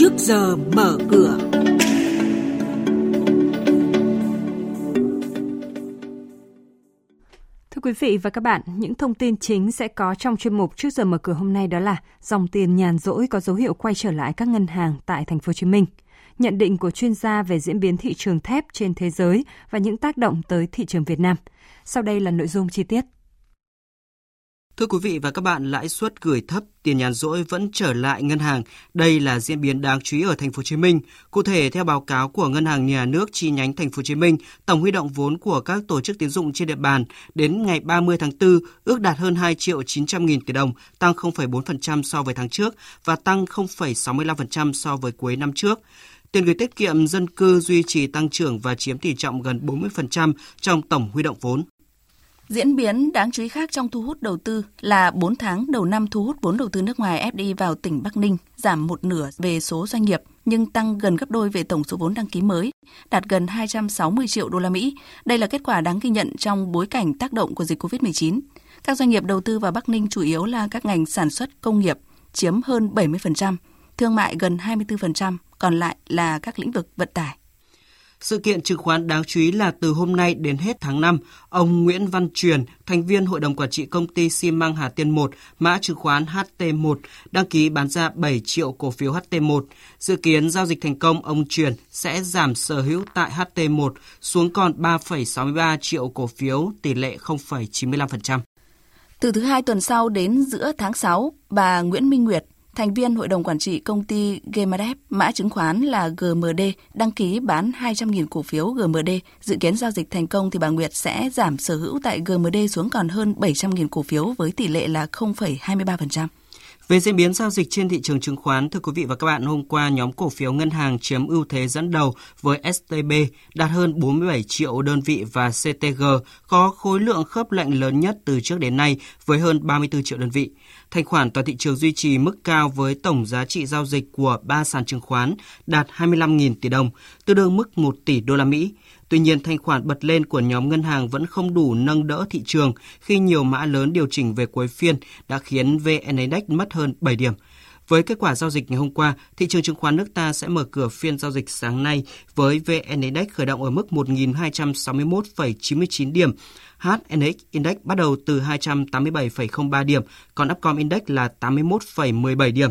trước giờ mở cửa. Thưa quý vị và các bạn, những thông tin chính sẽ có trong chuyên mục trước giờ mở cửa hôm nay đó là dòng tiền nhàn rỗi có dấu hiệu quay trở lại các ngân hàng tại thành phố Hồ Chí Minh. Nhận định của chuyên gia về diễn biến thị trường thép trên thế giới và những tác động tới thị trường Việt Nam. Sau đây là nội dung chi tiết. Thưa quý vị và các bạn, lãi suất gửi thấp, tiền nhàn rỗi vẫn trở lại ngân hàng. Đây là diễn biến đáng chú ý ở thành phố Hồ Chí Minh. Cụ thể theo báo cáo của Ngân hàng Nhà nước chi nhánh thành phố Hồ Chí Minh, tổng huy động vốn của các tổ chức tín dụng trên địa bàn đến ngày 30 tháng 4 ước đạt hơn 2 triệu 900 nghìn tỷ đồng, tăng 0,4% so với tháng trước và tăng 0,65% so với cuối năm trước. Tiền gửi tiết kiệm dân cư duy trì tăng trưởng và chiếm tỷ trọng gần 40% trong tổng huy động vốn. Diễn biến đáng chú ý khác trong thu hút đầu tư là 4 tháng đầu năm thu hút vốn đầu tư nước ngoài FDI vào tỉnh Bắc Ninh giảm một nửa về số doanh nghiệp nhưng tăng gần gấp đôi về tổng số vốn đăng ký mới, đạt gần 260 triệu đô la Mỹ. Đây là kết quả đáng ghi nhận trong bối cảnh tác động của dịch COVID-19. Các doanh nghiệp đầu tư vào Bắc Ninh chủ yếu là các ngành sản xuất công nghiệp, chiếm hơn 70%, thương mại gần 24%, còn lại là các lĩnh vực vận tải. Sự kiện chứng khoán đáng chú ý là từ hôm nay đến hết tháng 5, ông Nguyễn Văn Truyền, thành viên Hội đồng Quản trị công ty xi măng Hà Tiên 1, mã chứng khoán HT1, đăng ký bán ra 7 triệu cổ phiếu HT1. Dự kiến giao dịch thành công, ông Truyền sẽ giảm sở hữu tại HT1 xuống còn 3,63 triệu cổ phiếu, tỷ lệ 0,95%. Từ thứ hai tuần sau đến giữa tháng 6, bà Nguyễn Minh Nguyệt, thành viên hội đồng quản trị công ty GMDF, mã chứng khoán là GMD, đăng ký bán 200.000 cổ phiếu GMD. Dự kiến giao dịch thành công thì bà Nguyệt sẽ giảm sở hữu tại GMD xuống còn hơn 700.000 cổ phiếu với tỷ lệ là 0,23%. Về diễn biến giao dịch trên thị trường chứng khoán, thưa quý vị và các bạn, hôm qua nhóm cổ phiếu ngân hàng chiếm ưu thế dẫn đầu với STB đạt hơn 47 triệu đơn vị và CTG có khối lượng khớp lệnh lớn nhất từ trước đến nay với hơn 34 triệu đơn vị. Thanh khoản toàn thị trường duy trì mức cao với tổng giá trị giao dịch của ba sàn chứng khoán đạt 25.000 tỷ đồng, tương đương mức 1 tỷ đô la Mỹ. Tuy nhiên, thanh khoản bật lên của nhóm ngân hàng vẫn không đủ nâng đỡ thị trường khi nhiều mã lớn điều chỉnh về cuối phiên đã khiến VN Index mất hơn 7 điểm. Với kết quả giao dịch ngày hôm qua, thị trường chứng khoán nước ta sẽ mở cửa phiên giao dịch sáng nay với VN Index khởi động ở mức 1.261,99 điểm. HNX Index bắt đầu từ 287,03 điểm, còn Upcom Index là 81,17 điểm.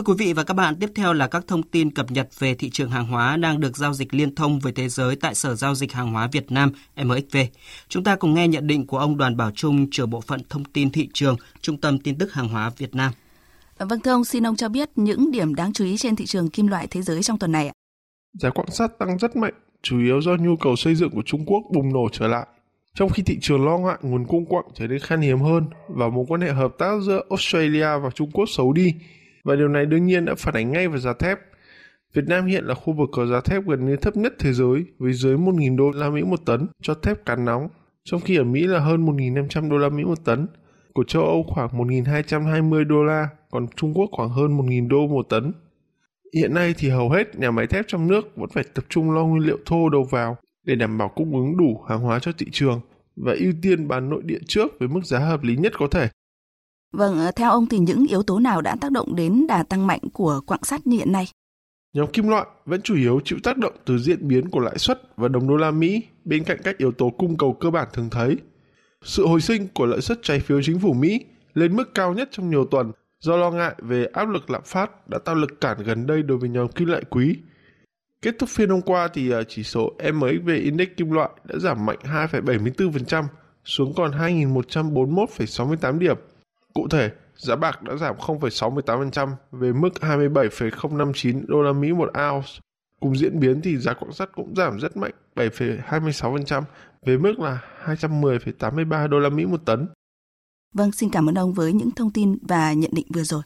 Thưa quý vị và các bạn, tiếp theo là các thông tin cập nhật về thị trường hàng hóa đang được giao dịch liên thông với thế giới tại Sở Giao dịch Hàng hóa Việt Nam MXV. Chúng ta cùng nghe nhận định của ông Đoàn Bảo Trung, trưởng bộ phận thông tin thị trường, Trung tâm tin tức hàng hóa Việt Nam. Vâng thưa ông, xin ông cho biết những điểm đáng chú ý trên thị trường kim loại thế giới trong tuần này ạ. Giá quặng sắt tăng rất mạnh, chủ yếu do nhu cầu xây dựng của Trung Quốc bùng nổ trở lại. Trong khi thị trường lo ngại nguồn cung quặng trở nên khan hiếm hơn và mối quan hệ hợp tác giữa Australia và Trung Quốc xấu đi, và điều này đương nhiên đã phản ánh ngay vào giá thép. Việt Nam hiện là khu vực có giá thép gần như thấp nhất thế giới với dưới 1.000 đô la Mỹ một tấn cho thép cán nóng, trong khi ở Mỹ là hơn 1.500 đô la Mỹ một tấn. Của châu Âu khoảng 1.220 đô la, còn Trung Quốc khoảng hơn 1.000 đô một tấn. Hiện nay thì hầu hết nhà máy thép trong nước vẫn phải tập trung lo nguyên liệu thô đầu vào để đảm bảo cung ứng đủ hàng hóa cho thị trường và ưu tiên bán nội địa trước với mức giá hợp lý nhất có thể. Vâng, ờ, theo ông thì những yếu tố nào đã tác động đến đà tăng mạnh của quặng sắt như hiện nay? Nhóm kim loại vẫn chủ yếu chịu tác động từ diễn biến của lãi suất và đồng đô la Mỹ bên cạnh các yếu tố cung cầu cơ bản thường thấy. Sự hồi sinh của lợi suất trái phiếu chính phủ Mỹ lên mức cao nhất trong nhiều tuần do lo ngại về áp lực lạm phát đã tạo lực cản gần đây đối với nhóm kim loại quý. Kết thúc phiên hôm qua thì ờ, chỉ số MXV Index kim loại đã giảm mạnh 2,74% xuống còn 2.141,68 điểm. Cụ thể, giá bạc đã giảm 0,68% về mức 27,059 đô la Mỹ một ounce. Cùng diễn biến thì giá quặng sắt cũng giảm rất mạnh 7,26% về mức là 210,83 đô la Mỹ một tấn. Vâng, xin cảm ơn ông với những thông tin và nhận định vừa rồi.